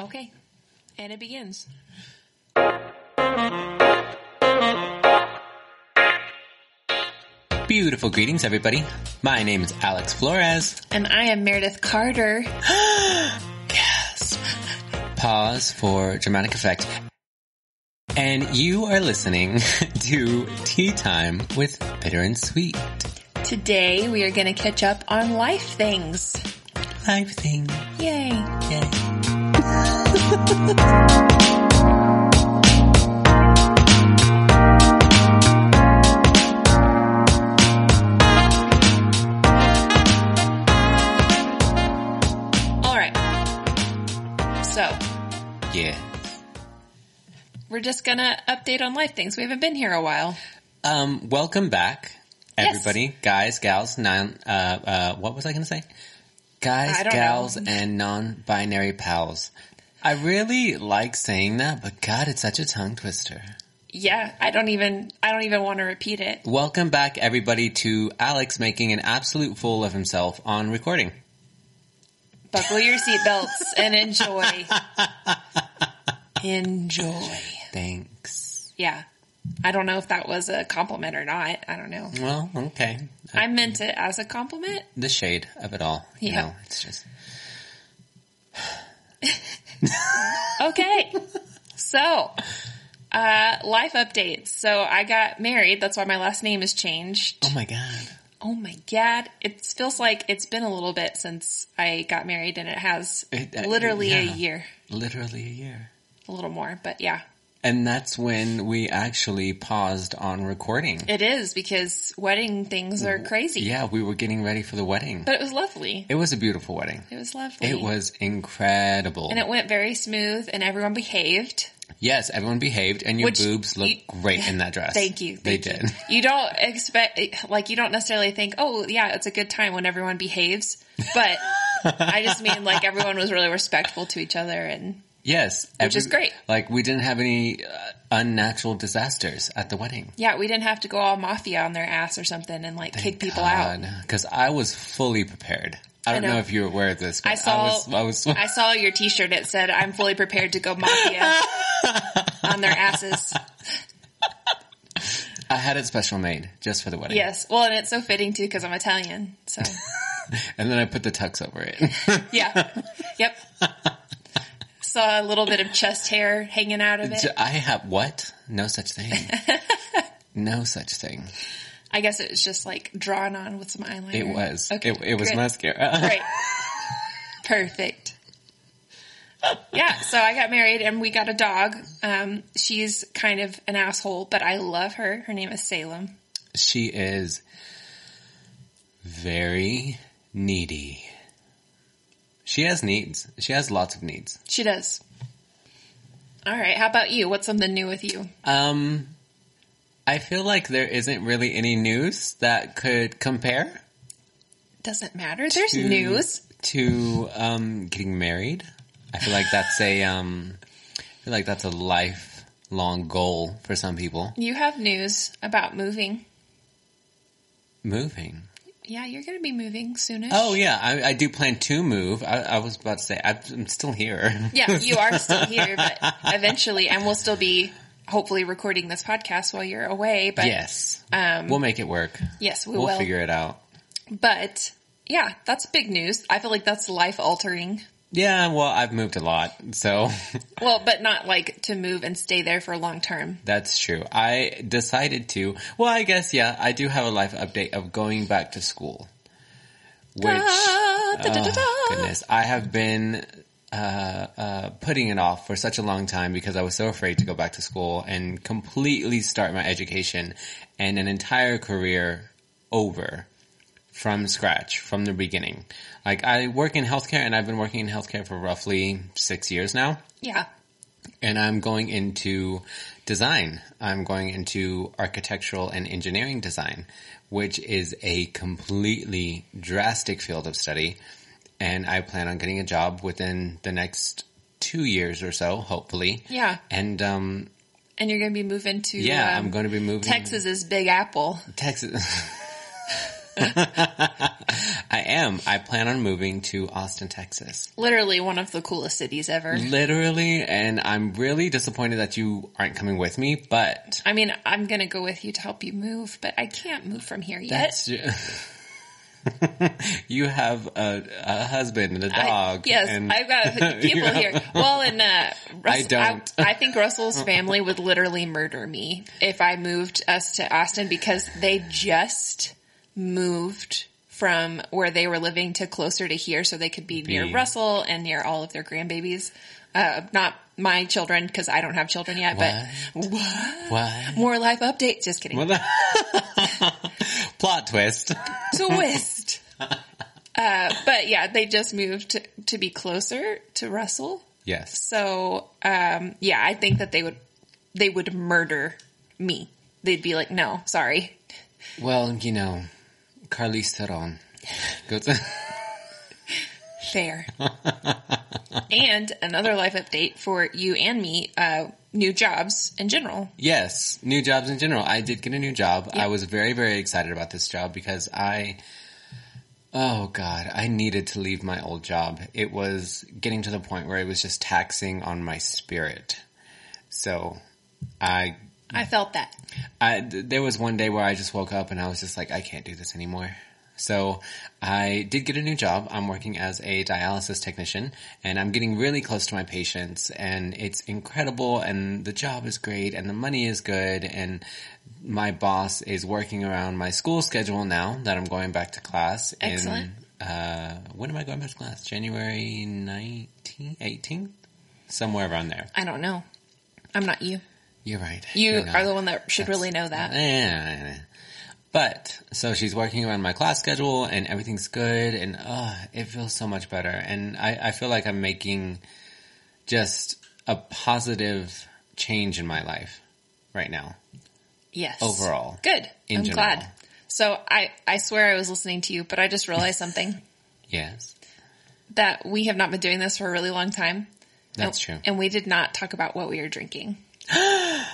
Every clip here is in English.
Okay. And it begins. Beautiful greetings, everybody. My name is Alex Flores. And I am Meredith Carter. Yes. Pause for dramatic effect. And you are listening to Tea Time with Bitter and Sweet. Today we are going to catch up on life things. Life things. Yay. Yay. All right. So Yeah. we're just going to update on life things. We haven't been here a while. Um, welcome back, Yes. everybody. Guys, gals, non, uh, uh, what was I gonna say? Guys, I don't gals, know. and non-binary pals. I really like saying that, but God, it's such a tongue twister. Yeah, I don't even I don't even want to repeat it. Welcome back, everybody, to Alex making an absolute fool of himself on recording. Buckle your seatbelts and enjoy. enjoy. Thanks. Yeah. I don't know if that was a compliment or not. I don't know. Well, okay. I meant it as a compliment. The shade of it all. You Yeah. know, it's just. Okay. so, uh, life updates. So I got married. That's why my last name is changed. Oh my God. Oh my God. It feels like it's been a little bit since I got married and it has It- uh, literally a year, Literally a year. a little more, but yeah, And that's when we actually paused on recording. it is because wedding things are crazy. Yeah, we were getting ready for the wedding. But it was lovely. It was a beautiful wedding. It was lovely. It was incredible. And it went very smooth and everyone behaved. yes, everyone behaved and your Which boobs look you- great in that dress. Thank you. they thank did. You. You don't expect, like, you don't necessarily think, oh, yeah, it's a good time when everyone behaves. But I just mean, like, everyone was really respectful to each other. And Yes. Which is great. Like we didn't have any uh, unnatural disasters at the wedding. yeah, we didn't have to go all mafia on their ass or something and, like, kick people out. Because I was fully prepared. I don't know. know. if you were aware of this. But I saw- I was, I was I saw your t shirt. It said, I'm fully prepared to go mafia on their asses. I had it special made just for the wedding. Yes. Well, and it's so fitting too because I'm Italian. So, And then I put the tux over it. yeah. Yep. Saw a little bit of chest hair hanging out of it. I have what? No such thing. no such thing. I guess it was just like drawn on with some eyeliner. It was. Okay, it, it was good. mascara. Great. Perfect. Yeah, so I got married and we got a dog. Um, she's kind of an asshole, but I love her. Her name is Salem. She is very needy. She has needs. She has lots of needs. She does. All right, how about you? What's something new with you? Um, I feel like there isn't really any news that could compare Doesn't matter. There's to- news. to um getting married. I feel like that's a um I feel like that's a lifelong goal for some people. You have news about moving. Moving. Yeah, you're going to be moving soonish. Oh yeah, I, I do plan to move. I, I was about to say I'm still here. Yeah, you are still here, but eventually, and we'll still be hopefully recording this podcast while you're away. But yes, um, we'll make it work. yes, we We'll will. figure it out. But yeah, that's big news. I feel like that's life altering. Yeah, well, I've moved a lot, so Well, but not like to move and stay there for long term. that's true. I decided to. Well, I guess yeah, I do have a life update of going back to school, which. Ah, da, da, da, Oh, goodness. I have been uh, uh, putting it off for such a long time because I was so afraid to go back to school and completely start my education and an entire career over from scratch, from the beginning. Like I work in healthcare and I've been working in healthcare for roughly six years now Yeah. and I'm going into design. I'm going into architectural and engineering design, which is a completely drastic field of study. And I plan on getting a job within the next two years or so, hopefully. Yeah. And, um, And you're going to be moving to yeah, um, I'm going to be moving. Texas is Big Apple. Texas. I am. I plan on moving to Austin, Texas. Literally one of the coolest cities ever. Literally, and I'm really disappointed that you aren't coming with me, but I mean, I'm gonna go with you to help you move, but I can't move from here yet. that's. you have a, a husband and a dog. yes, and- I've got people Yeah. here. Well, and uh, Russ, don't. I, I think Russell's family would literally murder me if I moved us to Austin because they just moved from where they were living to closer to here, so they could be near Russell and near all of their grandbabies. Uh, not my children because I don't have children yet, but what? What? More life updates. Just kidding. Plot twist. twist. uh, but yeah, they just moved to, to be closer to Russell. Yes. So, um, yeah, I think that they would, they would murder me. They'd be like, no, sorry. Well, you know, Charlize Theron goes. Fair. and another life update for you and me, uh, new jobs in general. yes, new jobs in general. I did get a new job. I was very, very excited about this job because I, oh God, I needed to leave my old job. It was getting to the point where it was just taxing on my spirit. So I I felt that. I, there was one day where I just woke up and I was just like, I can't do this anymore. So I did get a new job. I'm working as a dialysis technician and I'm getting really close to my patients and it's incredible and the job is great and the money is good and my boss is working around my school schedule now that I'm going back to class. in, Excellent. uh, when am I going back to class? January 19th, 18th? Somewhere around there. I don't know. I'm not you. You're right. You You're are the one that should really know that. Eh. But so she's working around my class schedule and everything's good and uh it feels so much better and I, I feel like I'm making just a positive change in my life right now. Yes. Overall. Good. I'm general. glad. So I, I swear I was listening to you, but I just realized something Yes. that we have not been doing this for a really long time. That's And- true. And we did not talk about what we were drinking.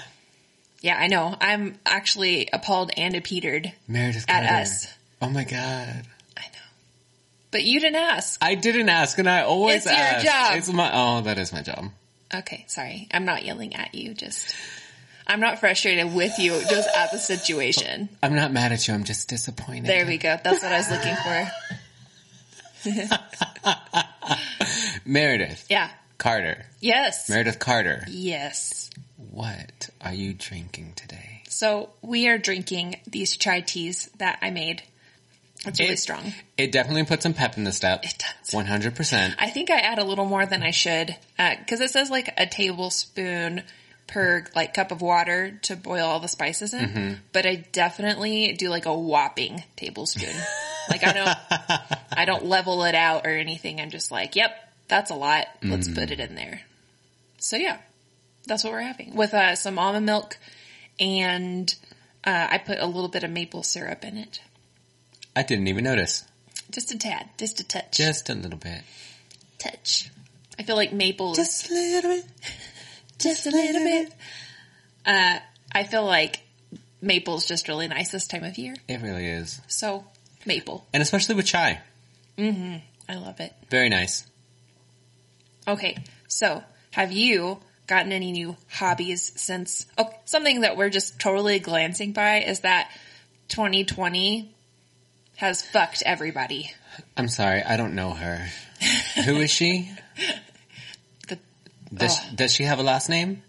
yeah, I know. I'm actually appalled and petered Meredith at Carter. us. Oh my god. I know. But you didn't ask. I didn't ask and I always It's your ask. job. It's my oh that is my job. Okay, sorry. I'm not yelling at you. Just, I'm not frustrated with you, just at the situation. I'm not mad at you, I'm just disappointed. There we go. That's what I was looking for. Meredith Yeah. Carter. Yes. Meredith Carter. Yes. What are you drinking today? So we are drinking these chai teas that I made. It's really It- strong. It definitely puts some pep in the step. It does. One hundred percent. I think I add a little more than I should because it says like a tablespoon per like cup of water to boil all the spices in. Mm-hmm. But I definitely do like a whopping tablespoon. like I don't, I don't level it out or anything. I'm just like, yep, that's a lot. Let's put it in there. So yeah, that's what we're having with uh, some almond milk, and uh, I put a little bit of maple syrup in it, I didn't even notice. just a tad, just a touch, Just a little bit. touch. I feel like maple is Just a little bit. just a little bit. Uh, I feel like maple's just really nice this time of year. It really is, So maple, and especially with chai. Mm-hmm. I love it. Very nice. Okay, so have you gotten any new hobbies since? Oh, something that we're just totally glancing by is that 2020 has fucked everybody. I'm sorry, I don't know her. Who is she? The, Does Ugh. Does she have a last name?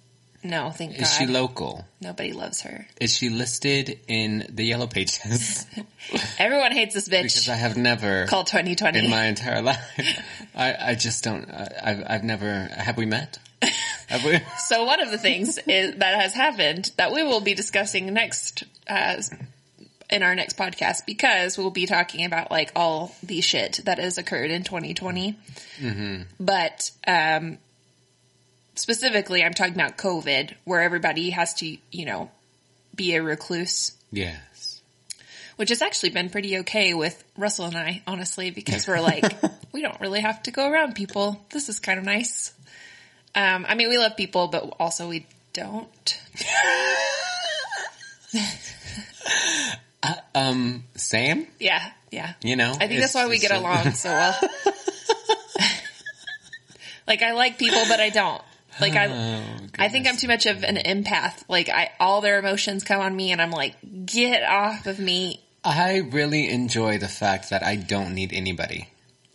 no, thank Is God. she local? Nobody loves her. Is she listed in the yellow pages? Everyone hates this bitch because I have never called 2020. in my entire life. I, I just don't. I, I've I've never. Have we met? Have we? So one of the things is, that has happened that we will be discussing next uh, in our next podcast because we'll be talking about like all the shit that has occurred in 2020. But um, specifically, I'm talking about COVID, where everybody has to, you know, be a recluse. Yes. Which has actually been pretty okay with Russell and I, honestly, because we're like, we don't really have to go around people. This is kind of nice. Um, I mean, we love people, but also we don't. Um, Sam, Yeah, yeah. you know, I think that's why we get just- along so well. like I like people, but I don't. Like I, Oh, I think I'm too much of an empath. Like I, all their emotions come on me, and I'm like, get off of me. I really enjoy the fact that I don't need anybody.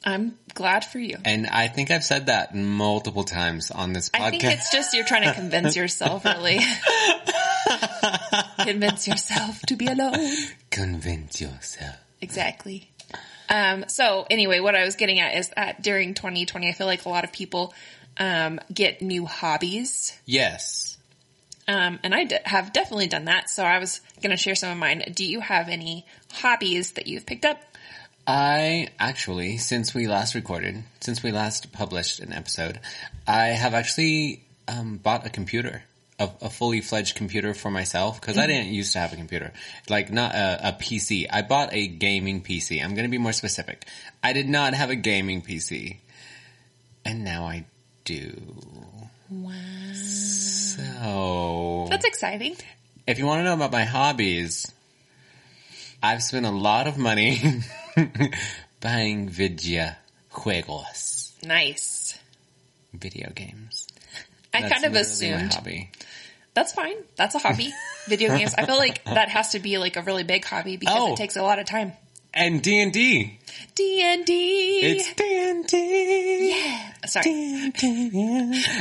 I'm glad for you. And I think I've said that multiple times on this podcast. I think it's just you're trying to convince yourself, really. convince yourself to be alone. Convince yourself. Exactly. Um, so anyway, what I was getting at is that during 2020, I feel like a lot of people um, get new hobbies. Yes. Um, and I d- have definitely done that. So I was going to share some of mine. Do you have any hobbies that you've picked up? I actually, since we last recorded, since we last published an episode, I have actually um, bought a computer, a, a fully fledged computer for myself because I didn't used to have a computer, like not a, a PC. I bought a gaming PC. I'm going to be more specific. I did not have a gaming PC, and now I do. Wow. So, That's exciting. if you want to know about my hobbies, I've spent a lot of money buying video juegos, Nice. video games. I That's kind of literally my hobby. that's fine. That's a hobby. Video games. I feel like that has to be like a really big hobby because Oh. it takes a lot of time. And D and D. D and D. It's D and D. Yeah. Sorry. D&D.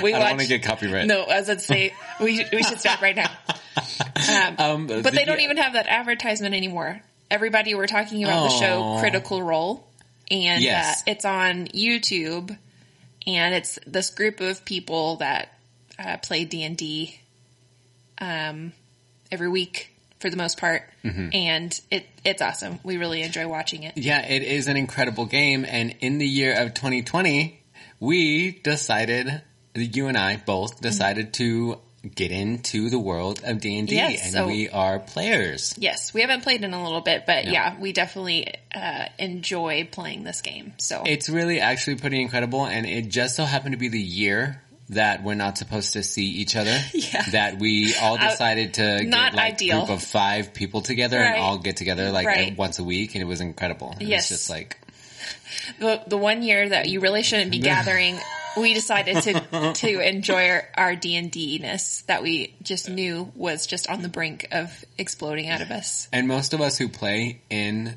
We I don't want to get copyright. No, as I'd say, we we should stop right now. Um, Um, but they don't even have that advertisement anymore. Everybody were talking about the show Critical Role, and Yes. uh, it's on YouTube, and it's this group of people that uh, play D and D um, every week for the most part, Mm-hmm. and it it's awesome. We really enjoy watching it. Yeah, it is an incredible game. And in the year of 2020, we decided, you and I both decided to get into the world of D&D Yes, and so- we are players. Yes, we haven't played in a little bit, but Yeah. yeah, we definitely uh, enjoy playing this game. So It's really actually pretty incredible and it just so happened to be the year that we're not supposed to see each other. Yeah. That we all Uh, decided to not get like ideal. a group of five people together Right. and all get together like Right. once a week and it was incredible. It Yes. was just like, the the one year that you really shouldn't be gathering, we decided to to enjoy our, D and D ness that we just knew was just on the brink of exploding out of us. And most of us who play in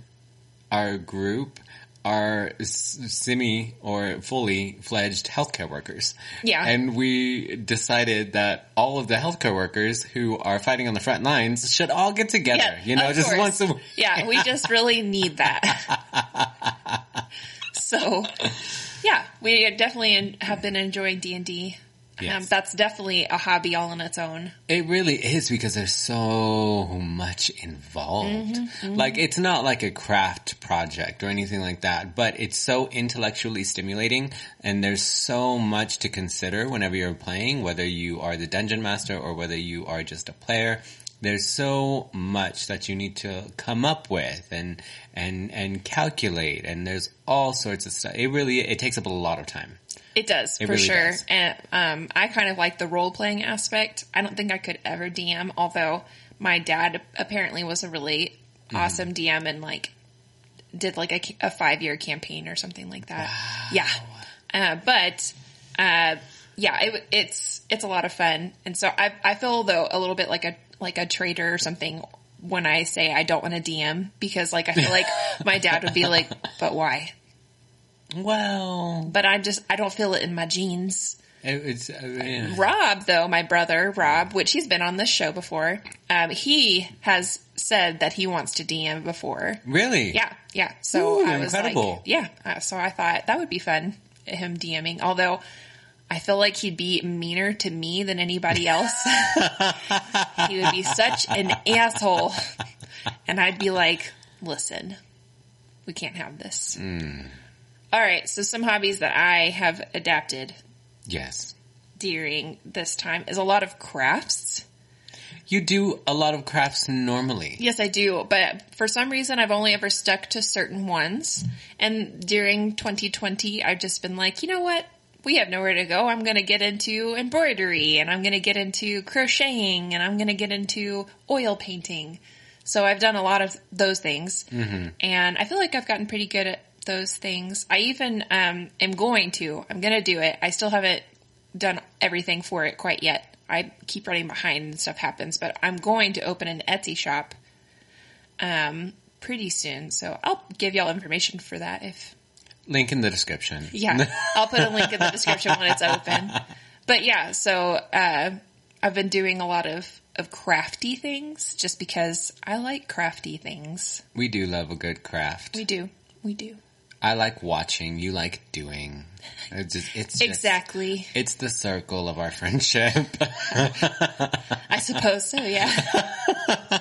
our group are semi or fully fledged healthcare workers. Yeah. And we decided that all of the healthcare workers who are fighting on the front lines should all get together, you know, just course. once a week. Yeah, we just really need that. so, yeah, we definitely have been enjoying D and D. Um, Yes. that's definitely a hobby all on its own. It really is because there's so much involved. Mm-hmm, Like it's not like a craft project or anything like that, but it's so intellectually stimulating and there's so much to consider whenever you're playing, whether you are the dungeon master or whether you are just a player. There's so much that you need to come up with and, and, and calculate and there's all sorts of stuff. It really, it takes up a lot of time. It does It for really sure, does. and um, I kind of like the role playing aspect. I don't think I could ever DM, although my dad apparently was a really Mm-hmm. awesome DM and like did like a, a five year campaign or something like that. Yeah, uh, but uh, yeah, it, it's it's a lot of fun, and so I I feel though a little bit like a like a traitor or something when I say I don't want to DM because like I feel like my dad would be like, but why? Well, But I just I don't feel it in my genes. it, it's, uh, yeah. Rob, though, my brother, Rob, which he's been on this show before, um, he has said that he wants to DM before. really? Yeah, yeah. So Ooh, I was incredible. like, yeah. Uh, so I thought that would be fun, him DMing. Although I feel like he'd be meaner to me than anybody else. he would be such an asshole. And I'd be like, listen, we can't have this. Mm. All right. So some hobbies that I have adapted Yes. during this time is a lot of crafts. You do a lot of crafts normally. Yes, I do, but for some reason I've only ever stuck to certain ones. And during 2020, I've just been like, you know what? We have nowhere to go. I'm going to get into embroidery and I'm going to get into crocheting and I'm going to get into oil painting. So I've done a lot of those things, and I feel like I've gotten pretty good at those things. I even um, am going to. I'm going to do it. I still haven't done everything for it quite yet. I keep running behind and stuff happens, but I'm going to open an Etsy shop um, pretty soon. So I'll give y'all information for that if Link in the description. yeah, I'll put a link in the description when it's open. But yeah, so uh, I've been doing a lot of of crafty things just because I like crafty things. We do love a good craft. We do, we do I like watching. You like doing. It's just, it's just, exactly. It's the circle of our friendship. I suppose so. Yeah.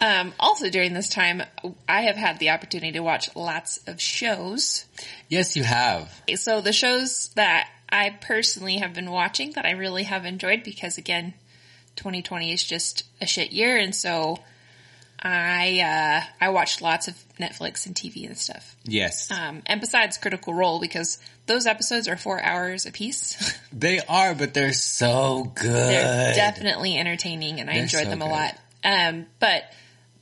um, also, during this time, I have had the opportunity to watch lots of shows. yes, you have. So the shows that I personally have been watching that I really have enjoyed because again, 2020 is just a shit year and so I uh I watched lots of Netflix and TV and stuff. Yes, Um and besides Critical Role because those episodes are 4 hours a piece. they are, but they're so good. They're definitely entertaining and I They're enjoyed so them a good. lot. Um but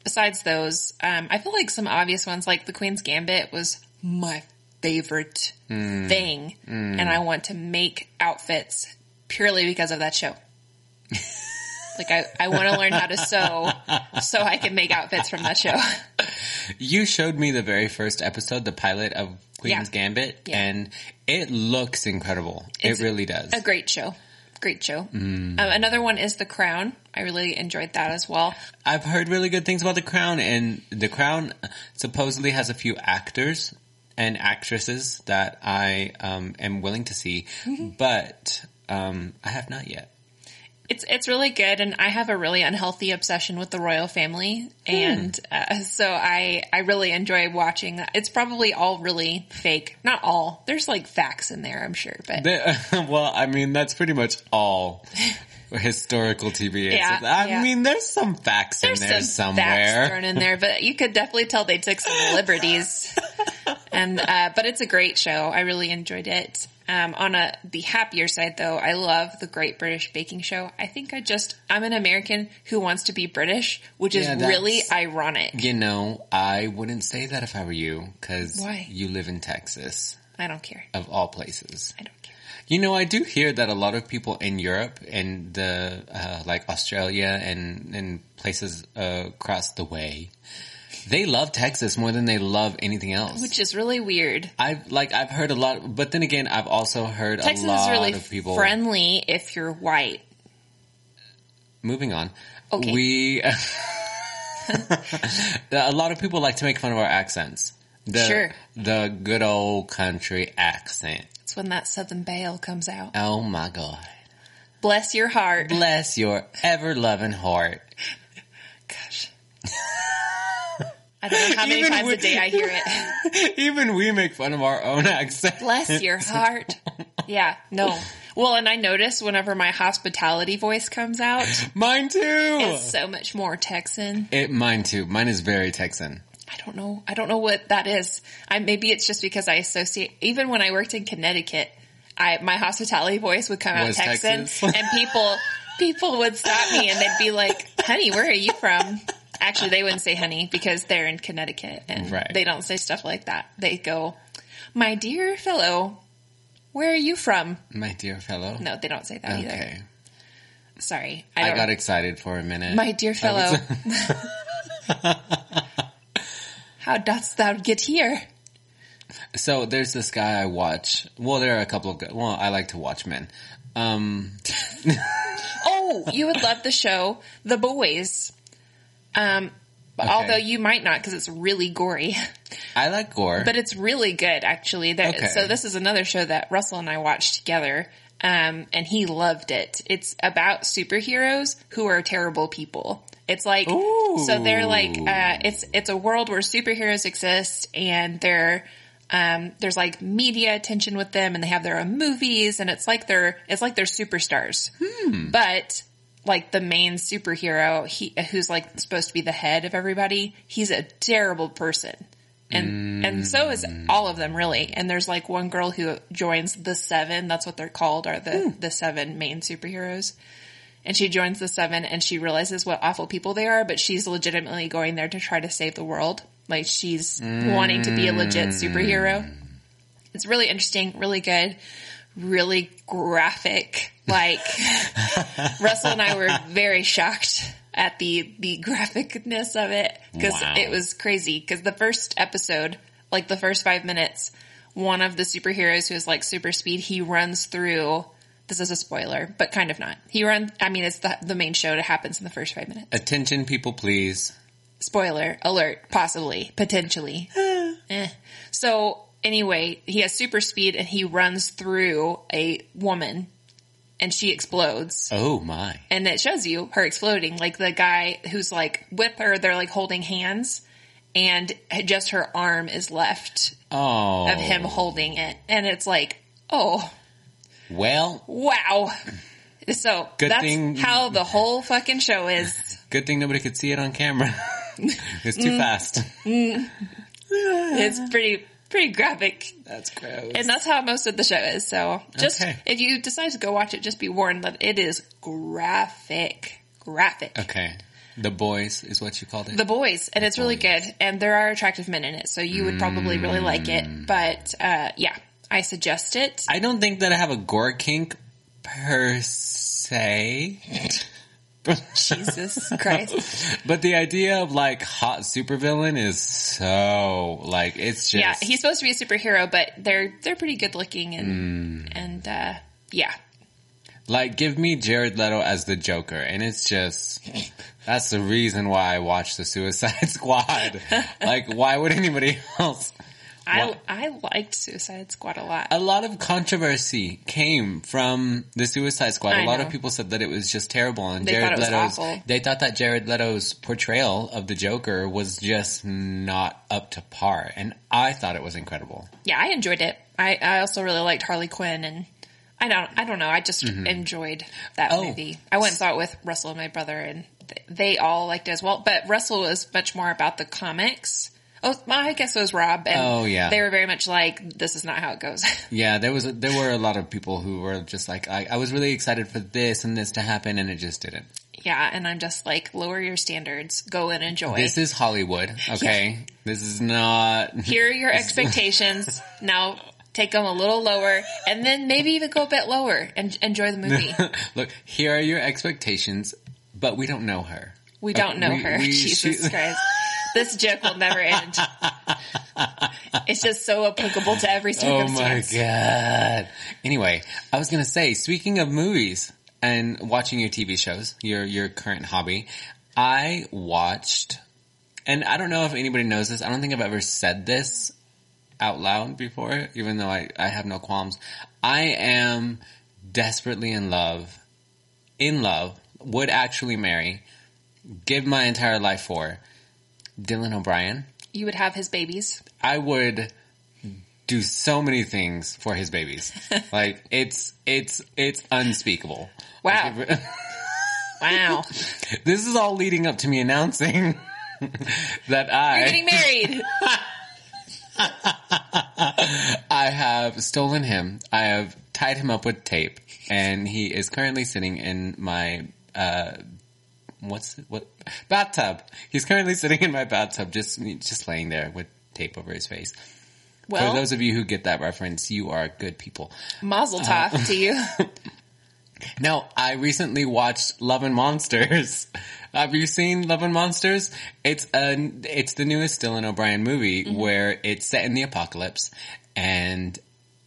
besides those, um I feel like some obvious ones like The Queen's Gambit was my favorite Hmm. thing and I want to make outfits purely because of that show. like I, I want to learn how to sew so I can make outfits from that show. You showed me the very first episode, the pilot of Queen's Yeah. Gambit, Yeah. and it looks incredible. It's it really does. A great show. Great show. Mm. Um, another one is The Crown. I really enjoyed that as well. I've heard really good things about The Crown, and The Crown supposedly has a few actors and actresses that I um, am willing to see, Mm-hmm. but um, I have not yet. It's it's really good, and I have a really unhealthy obsession with the royal family, and uh, so I I really enjoy watching that. It's probably all really fake, not all. There's like facts in there, I'm sure, but The- well, I mean, that's pretty much all historical TV. Yeah, I yeah. mean, there's some facts there's in there some facts somewhere. thrown in there. But you could definitely tell they took some liberties, and uh, but it's a great show. I really enjoyed it. Um, on a the happier side, though, I love the Great British Baking Show. I think I just I'm an American who wants to be British, which is Yeah, that's- really ironic. You know, I wouldn't say that if I were you, because Why? you live in Texas, I don't care. of all places. I don't care. You know, I do hear that a lot of people in Europe and the uh, like Australia and and places uh, across the way, they love Texas more than they love anything else. Which is really weird. I've like I've heard a lot, but then again, I've also heard Texas a lot is really of people. friendly if you're white. Moving on, Okay. we a lot of people like to make fun of our accents. The, Sure. the good old country accent. When that Southern Belle comes out. Oh my god. Bless your heart. Bless your ever loving heart. Gosh. I don't know how many Even times a day I hear it. Even we make fun of our own accent. Bless your heart. Yeah, no. Well, and I notice whenever my hospitality voice comes out, Mine too. it's so much more Texan. It, mine too. Mine is very Texan. I don't know. I don't know what that is. I maybe it's just because I associate. Even when I worked in Connecticut, I my hospitality voice would come out Was Texan, Texas. and people people would stop me and they'd be like, "Honey, where are you from?" Actually, they wouldn't say "honey" because they're in Connecticut and Right. they don't say stuff like that. They go, "My dear fellow, where are you from?" My dear fellow. No, they don't say that either. Okay. Sorry, I, I, got excited for a minute. My dear fellow, how dost thou get here? so there's this guy I watch. Well, there are a couple of. good. Well, I like to watch men. Um, Oh, you would love the show The Boys. Um, Okay. although you might not because it's really gory, I like gore. but it's really good actually. That, Okay. So this is another show that Russell and I watched together. Um, and he loved it. It's about superheroes who are terrible people. It's like, Ooh. so they're like, uh, it's, it's a world where superheroes exist and they're, um, there's like media attention with them and they have their own movies and it's like they're, it's like they're superstars. But like the main superhero, he, who's like supposed to be the head of everybody, he's a terrible person. And, and so is all of them really. And there's like one girl who joins the seven. That's what they're called are the, the seven main superheroes. And she joins the seven and she realizes what awful people they are, but she's legitimately going there to try to save the world. Like she's wanting to be a legit superhero. It's really interesting, really good, really graphic. Like Russell and I were very shocked at the the graphicness of it because Wow. it was crazy. Because the first episode, like the first five minutes, one of the superheroes who has like super speed, he runs through. This is a spoiler, but kind of not. He runs. I mean, it's the the main show that happens in the first five minutes. Attention, people, please. Spoiler alert, possibly, potentially. Eh. So anyway, he has super speed and he runs through a woman and she explodes. Oh my. And it shows you her exploding. Like the guy who's like with her, they're like holding hands and just her arm is left Oh. of him holding it. And it's like, oh, Well, wow. So Good that's thing- how the whole fucking show is. good thing nobody could see it on camera. it's Mm. too fast. It's pretty, pretty graphic. That's gross. And that's how most of the show is. So just Okay. if you decide to go watch it, just be warned that it is graphic, graphic. okay. The boys is what you called it. The boys, and it's really good, and there are attractive men in it, so you would probably really like Mm. it. But uh, yeah, I suggest it. I don't think that I have a gore kink per se. Jesus Christ! But the idea of like hot supervillain is so like it's just Yeah, he's supposed to be a superhero, but they're they're pretty good looking, Mm. and and uh, yeah, like give me Jared Leto as the Joker, and it's just that's the reason why I watch the Suicide Squad. like, why would anybody else? I What? I liked Suicide Squad a lot. A lot of controversy came from the Suicide Squad. I A lot know. of people said that it was just terrible, and They Jared thought it was Leto's. They thought that Jared Leto's portrayal of the Joker was just not up to par, and I thought it was incredible. yeah, I enjoyed it. I, I also really liked Harley Quinn, and I don't I don't know. I just mm-hmm. enjoyed that Oh. movie. I went and saw it with Russell and my brother, and th- they all liked it as well. But Russell was much more about the comics. Oh, I guess it was Rob. And Oh, yeah. they were very much like, "This is not how it goes." Yeah, there was a, there were a lot of people who were just like, I, I was really excited for this and this to happen, and it just didn't. yeah, and I'm just like, lower your standards, go and enjoy. This is Hollywood, okay? This is not. Here are your expectations. now take them a little lower, and then maybe even go a bit lower and enjoy the movie. Look, here are your expectations, but we don't know her. We don't know we- her. we- Jesus she- Christ. This joke will never end. It's just so applicable to every circumstance. Oh my god. Anyway, I was gonna say, speaking of movies and watching your TV shows, your your current hobby, I watched, and I don't know if anybody knows this. I don't think I've ever said this out loud before, even though I, I have no qualms. I am desperately in love, in love, would actually marry, give my entire life for Dylan O'Brien. You would have his babies. I would do so many things for his babies. like it's it's it's unspeakable. Wow. Wow. This is all leading up to me announcing that You're getting married. I have stolen him. I have tied him up with tape and he is currently sitting in my uh what's what bathtub. He's currently sitting in my bathtub just just laying there with tape over his face. Well, For those of you who get that reference, you are good people. mazel tov to you. Now, I recently watched Love and Monsters. Have you seen Love and Monsters? It's a, it's the newest Dylan O'Brien movie where it's set in the apocalypse and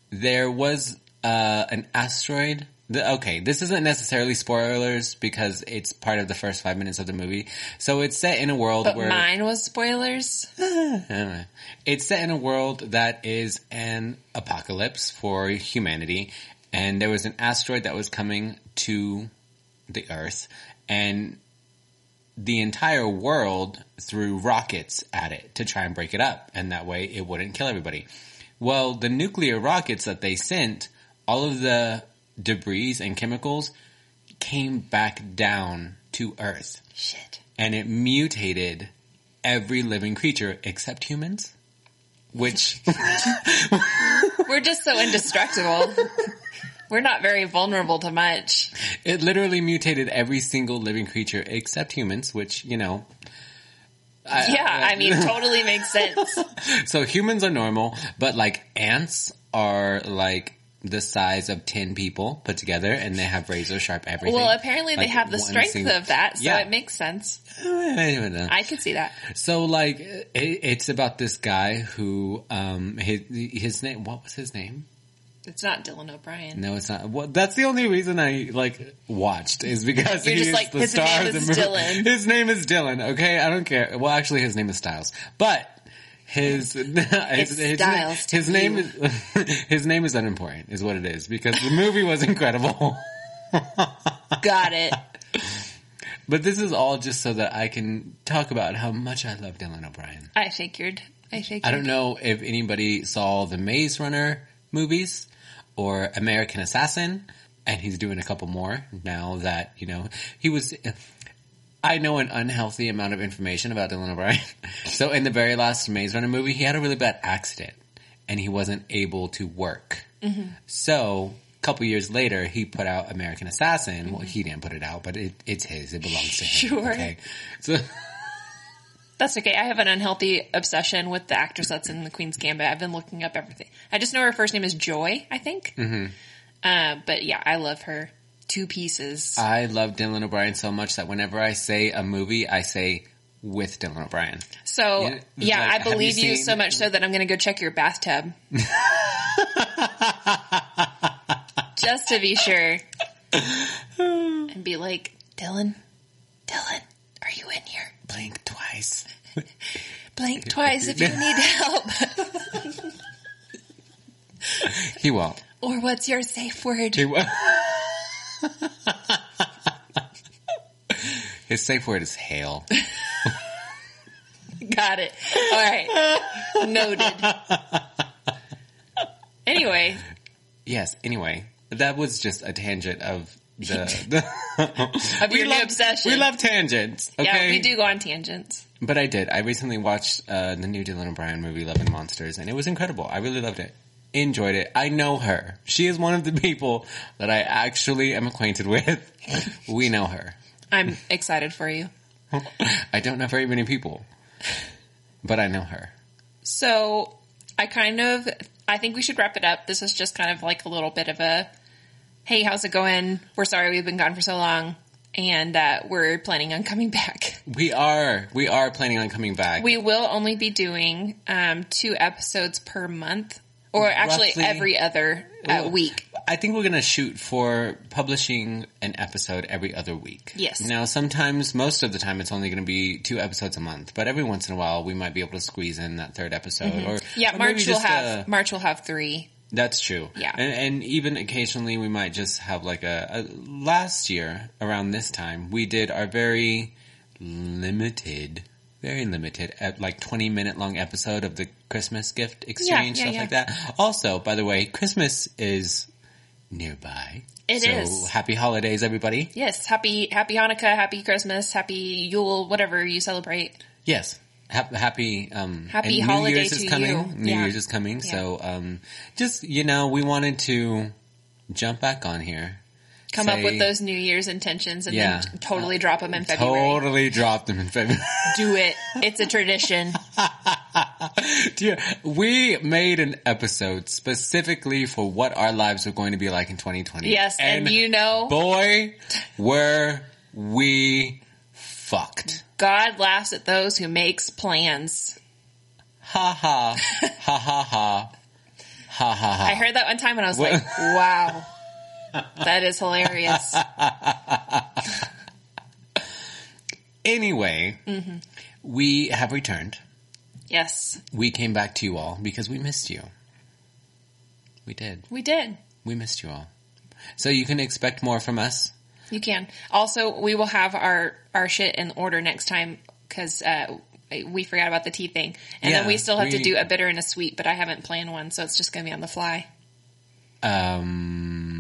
there was, uh, an asteroid. The, okay, this isn't necessarily spoilers because it's part of the first five minutes of the movie. So it's set in a world But where mine was spoilers. It's set in a world that is an apocalypse for humanity, and there was an asteroid that was coming to the Earth, and the entire world threw rockets at it to try and break it up, and that way it wouldn't kill everybody. Well, the nuclear rockets that they sent, all of the debris and chemicals came back down to Earth. Shit. And it mutated every living creature except humans, which. We're just so indestructible. We're not very vulnerable to much. It literally mutated every single living creature except humans, which, you know, I, yeah, I, I mean, totally makes sense. so humans are normal, but like ants are like the size of 10 people put together and they have razor sharp everything. Well, apparently like they have the strength single- of that, so yeah. it makes sense. Uh, I, could see that. So like, it, it's about this guy who, um, his, his name, what was his name? It's not Dylan O'Brien. No, it's not. Well, that's the only reason I like watched is because You're he's like, the star of the movie. Dylan. His name is Dylan. Okay, I don't care. Well, actually, his name is Stiles, but His his, his, his name is his name is unimportant, is what it is, because the movie was incredible. Got it. But this is all just so that I can talk about how much I love Dylan O'Brien. I figured. I figured. I don't know if anybody saw the Maze Runner movies or American Assassin, and he's doing a couple more now that you know he was I know an unhealthy amount of information about Dylan O'Brien. so in the very last Maze Runner movie, he had a really bad accident and he wasn't able to work. Mm-hmm. So a couple years later, he put out American Assassin. Mm-hmm. Well, he didn't put it out, but it, it's his. It belongs to him. Sure. Okay. So. That's okay. I have an unhealthy obsession with the actress that's in The Queen's Gambit. I've been looking up everything. I just know her first name is Joy, I think. Mm-hmm. Uh, but yeah, I love her two pieces. I love Dylan O'Brien so much that whenever I say a movie, I say with Dylan O'Brien. So yeah, yeah like, I believe you, you so much so that I'm going to go check your bathtub. Just to be sure. and be like, Dylan, Dylan, are you in here? Blink twice. Blink twice if you need help. he won't. Or what's your safe word? He won't. His safe word is hail. Got it. All right. Noted. Anyway. Yes, anyway. That was just a tangent of the, the of we love, obsession. We love tangents. Okay? Yeah, we do go on tangents. But I did. I recently watched uh, the new Dylan O'Brien movie, Love and Monsters, and it was incredible. I really loved it enjoyed it. I know her. She is one of the people that I actually am acquainted with. we know her. I'm excited for you. I don't know very many people, but I know her. So I kind of I think we should wrap it up. This is just kind of like a little bit of a hey, how's it going? We're sorry we've been gone for so long. And uh, we're planning on coming back. We are. We are planning on coming back. We will only be doing um, two episodes per month or actually roughly, every other uh, week. I think we're going to shoot for publishing an episode every other week. Yes. Now, sometimes, most of the time, it's only going to be two episodes a month, but every once in a while, we might be able to squeeze in that third episode. Mm-hmm. Or yeah, or March will have a, March will have three. That's true. Yeah. And, and, even occasionally, we might just have like a, a last year around this time, we did our very limited very limited, like 20 minute long episode of the Christmas gift exchange, yeah, yeah, stuff yeah. like that. Also, by the way, Christmas is nearby. It so is. happy holidays, everybody. Yes. Happy, happy Hanukkah, happy Christmas, happy Yule, whatever you celebrate. Yes. Happy, um, happy holiday New Year's to is coming. You. New Year's is coming. So, um, just, you know, we wanted to jump back on here Come say, up with those New Year's intentions and yeah, then totally uh, drop them in February. Totally drop them in February. Do it. It's a tradition. Dear, we made an episode specifically for what our lives were going to be like in 2020. Yes, and, and you know, boy, were we fucked. God laughs at those who makes plans. Ha ha ha ha ha ha ha. ha. I heard that one time and I was like, wow that is hilarious. anyway, mm-hmm. we have returned. Yes. We came back to you all because we missed you. We did. We did. We missed you all. So you can expect more from us. You can. Also, we will have our our shit in order next time because uh, we forgot about the tea thing, and yeah, then we still have we, to do a bitter and a sweet. But I haven't planned one, so it's just going to be on the fly. Um.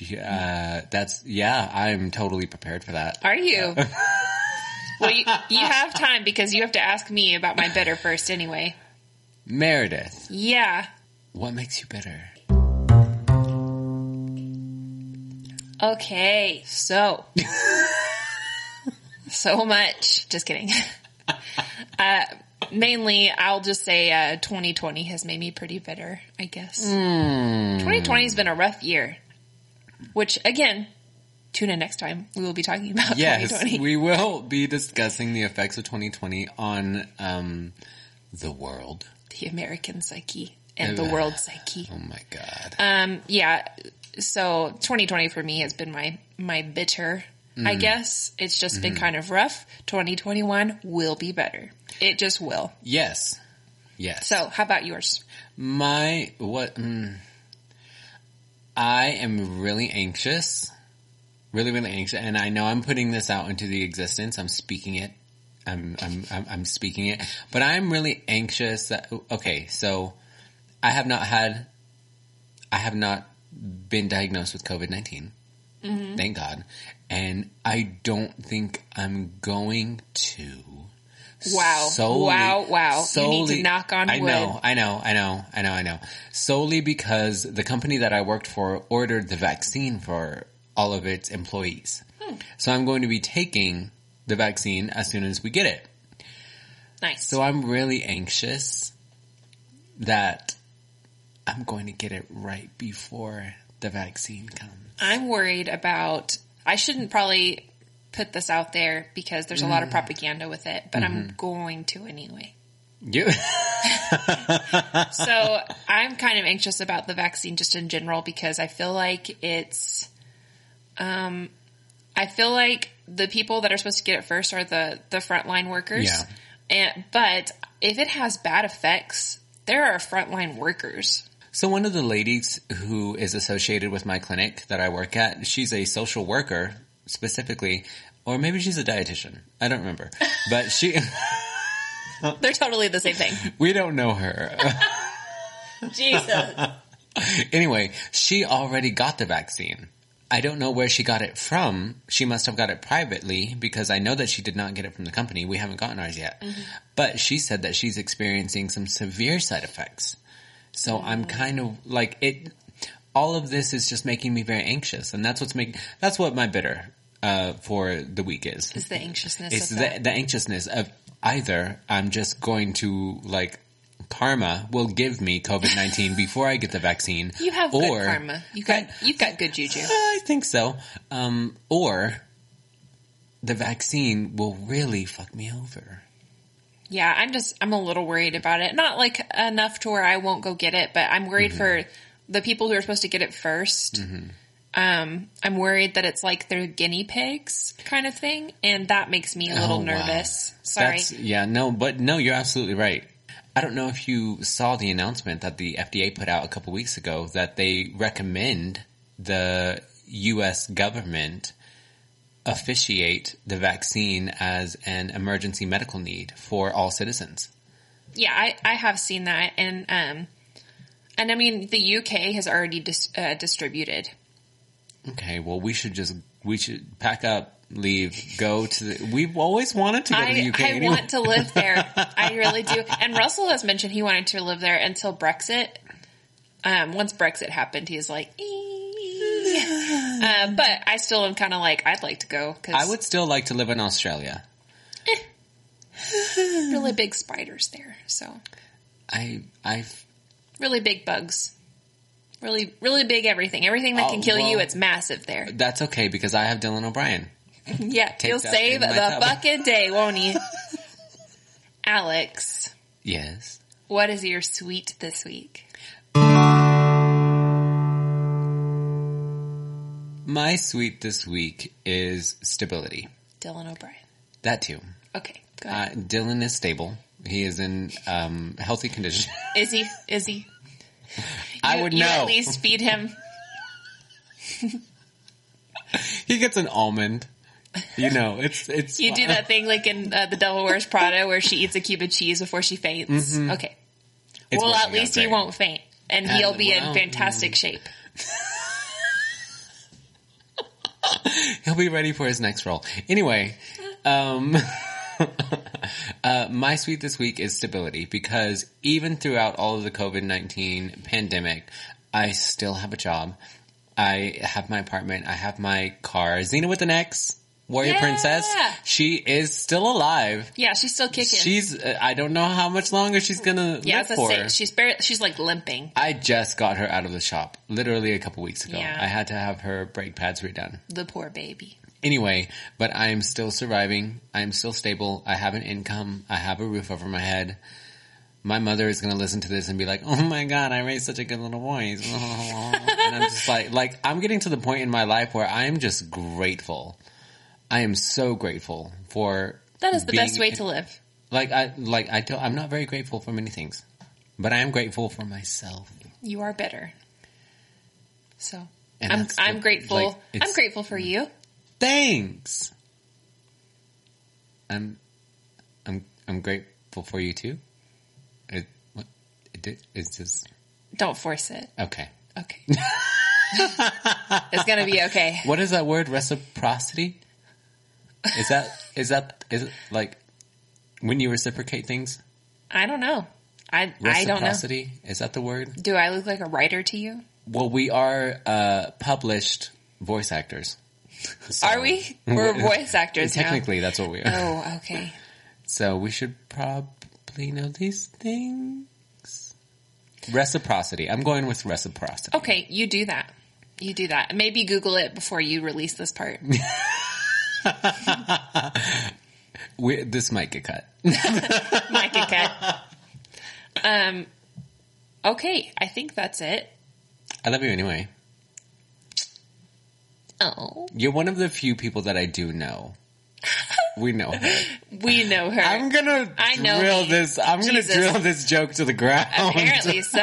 Yeah, that's yeah. I'm totally prepared for that. Are you? well, you, you have time because you have to ask me about my bitter first, anyway. Meredith. Yeah. What makes you bitter? Okay, so so much. Just kidding. Uh, mainly, I'll just say uh, 2020 has made me pretty bitter. I guess 2020 has been a rough year. Which again, tune in next time. We will be talking about Yes, 2020. we will be discussing the effects of 2020 on um, the world. the American psyche and the world psyche. Oh my god. Um, yeah. So 2020 for me has been my my bitter. Mm. I guess it's just Mm-hmm. been kind of rough. 2021 will be better. It just will. yes. Yes. So, how about yours? My what? Mm, I am really anxious, really, really anxious, and I know I'm putting this out into the existence. I'm speaking it. I'm I'm I'm, I'm speaking it, but I'm really anxious. That okay, so I have not had, I have not been diagnosed with COVID 19 Thank God, and I don't think I'm going to. Wow. Solely- wow, wow. you need solely- to knock on wood. I know, I know, I know, I know, I know. Solely because the company that I worked for ordered the vaccine for all of its employees. Hmm. So I'm going to be taking the vaccine as soon as we get it. Nice. So I'm really anxious that I'm going to get it right before the vaccine comes. I'm worried about, I shouldn't probably put this out there because there's a lot of Mm. propaganda with it, but Mm-hmm. I'm going to anyway. You, So I'm kind of anxious about the vaccine just in general because I feel like it's, um, I feel like the people that are supposed to get it first are the the frontline workers. Yeah. And but if it has bad effects, there are frontline workers. So one of the ladies who is associated with my clinic that I work at, she's a social worker specifically, or maybe she's a dietitian. I don't remember, but she, They're totally the same thing. we don't know her. Jesus. anyway, she already got the vaccine. I don't know where she got it from. She must have got it privately because I know that she did not get it from the company. We haven't gotten ours yet. Mm-hmm. But she said that she's experiencing some severe side effects. So I'm kind of like it. All of this is just making me very anxious, and that's what's making. That's what my bitter uh, for the week is. It's the anxiousness It's of the, that. the anxiousness of either I'm just going to like karma will give me COVID nineteen before I get the vaccine. You have or, good karma. You got you've got good juju. I think so. Um, or the vaccine will really fuck me over. Yeah, I'm just I'm a little worried about it. Not like enough to where I won't go get it, but I'm worried for the people who are supposed to get it 1st Um, I'm worried that it's like they're guinea pigs kind of thing, and that makes me a little Oh, wow. nervous. Sorry. That's, yeah, no, but no, you're absolutely right. I don't know if you saw the announcement that the FDA put out a couple weeks ago that they recommend the U.S. government officiate the vaccine as an emergency medical need for all citizens. Yeah, I, I have seen that, and um, and I mean the UK has already dis, uh, distributed. Okay, well, we should just we should pack up, leave, go to the. We've always wanted to go to the UK. I anyway. want to live there. I really do. And Russell has mentioned he wanted to live there until Brexit. Um, once Brexit happened, he was like, "Ee." uh, but I still am kind of like, I'd like to go because I would still like to live in Australia. really big spiders there. So I I really big bugs. Really, really big everything. Everything that Oh, can kill you, well- it's massive there. that's okay because I have Dylan O'Brien. Yeah, he'll save the tub. fucking day, won't he? Alex, Yes. what is your sweet this week? My sweet this week is stability. Dylan O'Brien. That too. Okay, go Uh, ahead. Dylan is stable. He is in um, healthy condition. is he? Is he? I You- would you know. at least feed him. he gets an almond. You know, it's it's. You do that thing like in uh, The Devil Wears Prada where she eats a cube of cheese before she faints. Okay. It's well, at out least he great. won't faint. And Uh, he'll be well, in fantastic shape. He'll be ready for his next role. Anyway, um, uh, my sweet this week is stability because even throughout all of the COVID-19 pandemic, I still have a job. I have my apartment. I have my car. Xena with an X, Warrior Yeah. Princess. She is still alive. Yeah, she's still kicking. She's, uh, I don't know how much longer she's gonna yeah, live for. say, she's bar- she's like limping. I just got her out of the shop literally a couple weeks ago. Yeah. I had to have her brake pads redone. The poor baby. Anyway, but I am still surviving. I am still stable. I have an income. I have a roof over my head. My mother is going to listen to this and be like, "Oh my god, I raised such a good little voice." and I'm just like, like I'm getting to the point in my life where I am just grateful. I am so grateful for That is the best way to live. Like I like I don't, I'm not very grateful for many things, but I am grateful for myself. You are better. So And I'm I'm what- grateful. like, I'm grateful for you. Thanks. I'm, I'm, I'm grateful for you too. It, what, it, it's just Don't force it. okay. Okay. it's gonna be okay. What is that word? Reciprocity. Is that is that is it like when you reciprocate things? I don't know. I I don't know. Reciprocity is that the word? Do I look like a writer to you? Well, we are uh, published voice actors. So- Are we? We're voice actors now. Technically, that's what we are. Oh, okay. So we should probably know these things. Reciprocity. I'm going with reciprocity. Okay, you do that. You do that. Maybe Google it before you release this part. We, this might get cut. Mike and Kat. Um. Okay, I think that's it. I love you anyway. Oh, You're one of the few people that I do know. We know her. we know her. I'm gonna I know drill me. this. I'm Jesus. gonna drill this joke to the ground. Apparently so.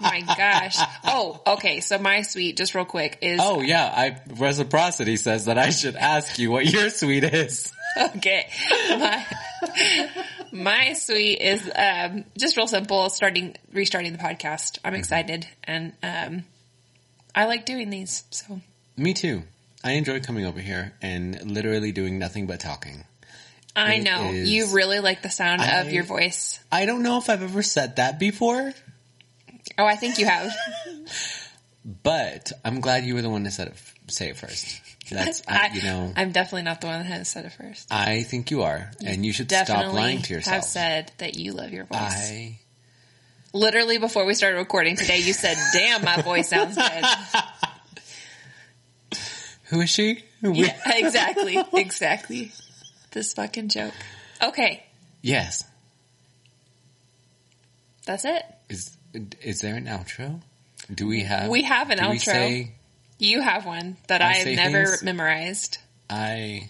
My gosh. Oh, okay. So my sweet, just real quick, is Oh yeah, I reciprocity says that I should ask you what your sweet is. okay. My, my sweet is um, just real simple. Starting, restarting the podcast. I'm excited, and um, I like doing these. So Me too. I enjoy coming over here and literally doing nothing but talking. I It know is- you really like the sound I- of your voice. I don't know if I've ever said that before, Oh, I think you have. but I'm glad you were the one to said it, say it first. That's I, you know I'm definitely not the one that has said it first. I think you are, and you should stop lying to yourself. have said that you love your voice. I Literally before we started recording today, you said, "Damn, my voice sounds good." who is she? Yeah, exactly, exactly. This fucking joke. Okay, Yes. that's it. Is is there an outro? Do we have? We have an outro. say You have one that I I have never things? memorized. I.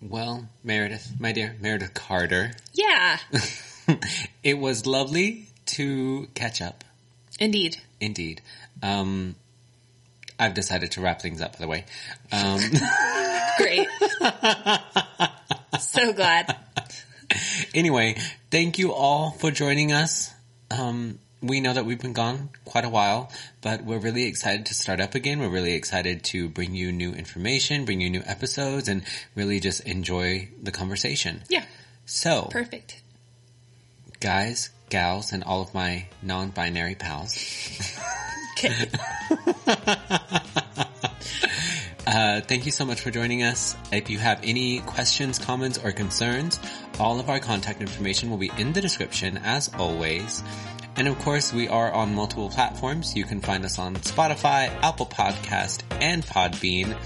Well, Meredith, my dear Meredith Carter, Yeah, it was lovely to catch up. indeed. Indeed. Um, I've decided to wrap things up. By the way, um, Great. so glad. anyway, thank you all for joining us. Um, we know that we've been gone quite a while, but we're really excited to start up again. We're really excited to bring you new information, bring you new episodes, and really just enjoy the conversation. Yeah, So, perfect. guys, gals, and all of my non-binary pals, Okay. Uh, thank you so much for joining us. If you have any questions, comments, or concerns, all of our contact information will be in the description as always. And of course, we are on multiple platforms. You can find us on Spotify, Apple Podcast, and Podbean.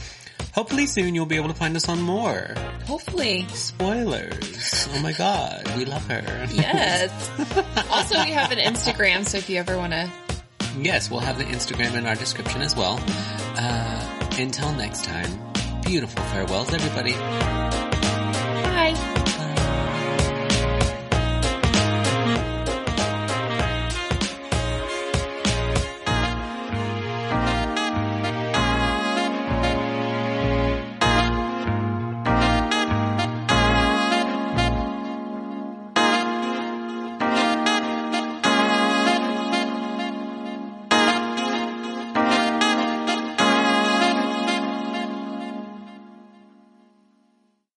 Hopefully soon you'll be able to find us on more. Hopefully, Spoilers. Oh my god, we love her. yes. also, we have an Instagram, so if you ever want to Yes, we'll have the Instagram in our description as well. Uh, until next time, beautiful farewells everybody.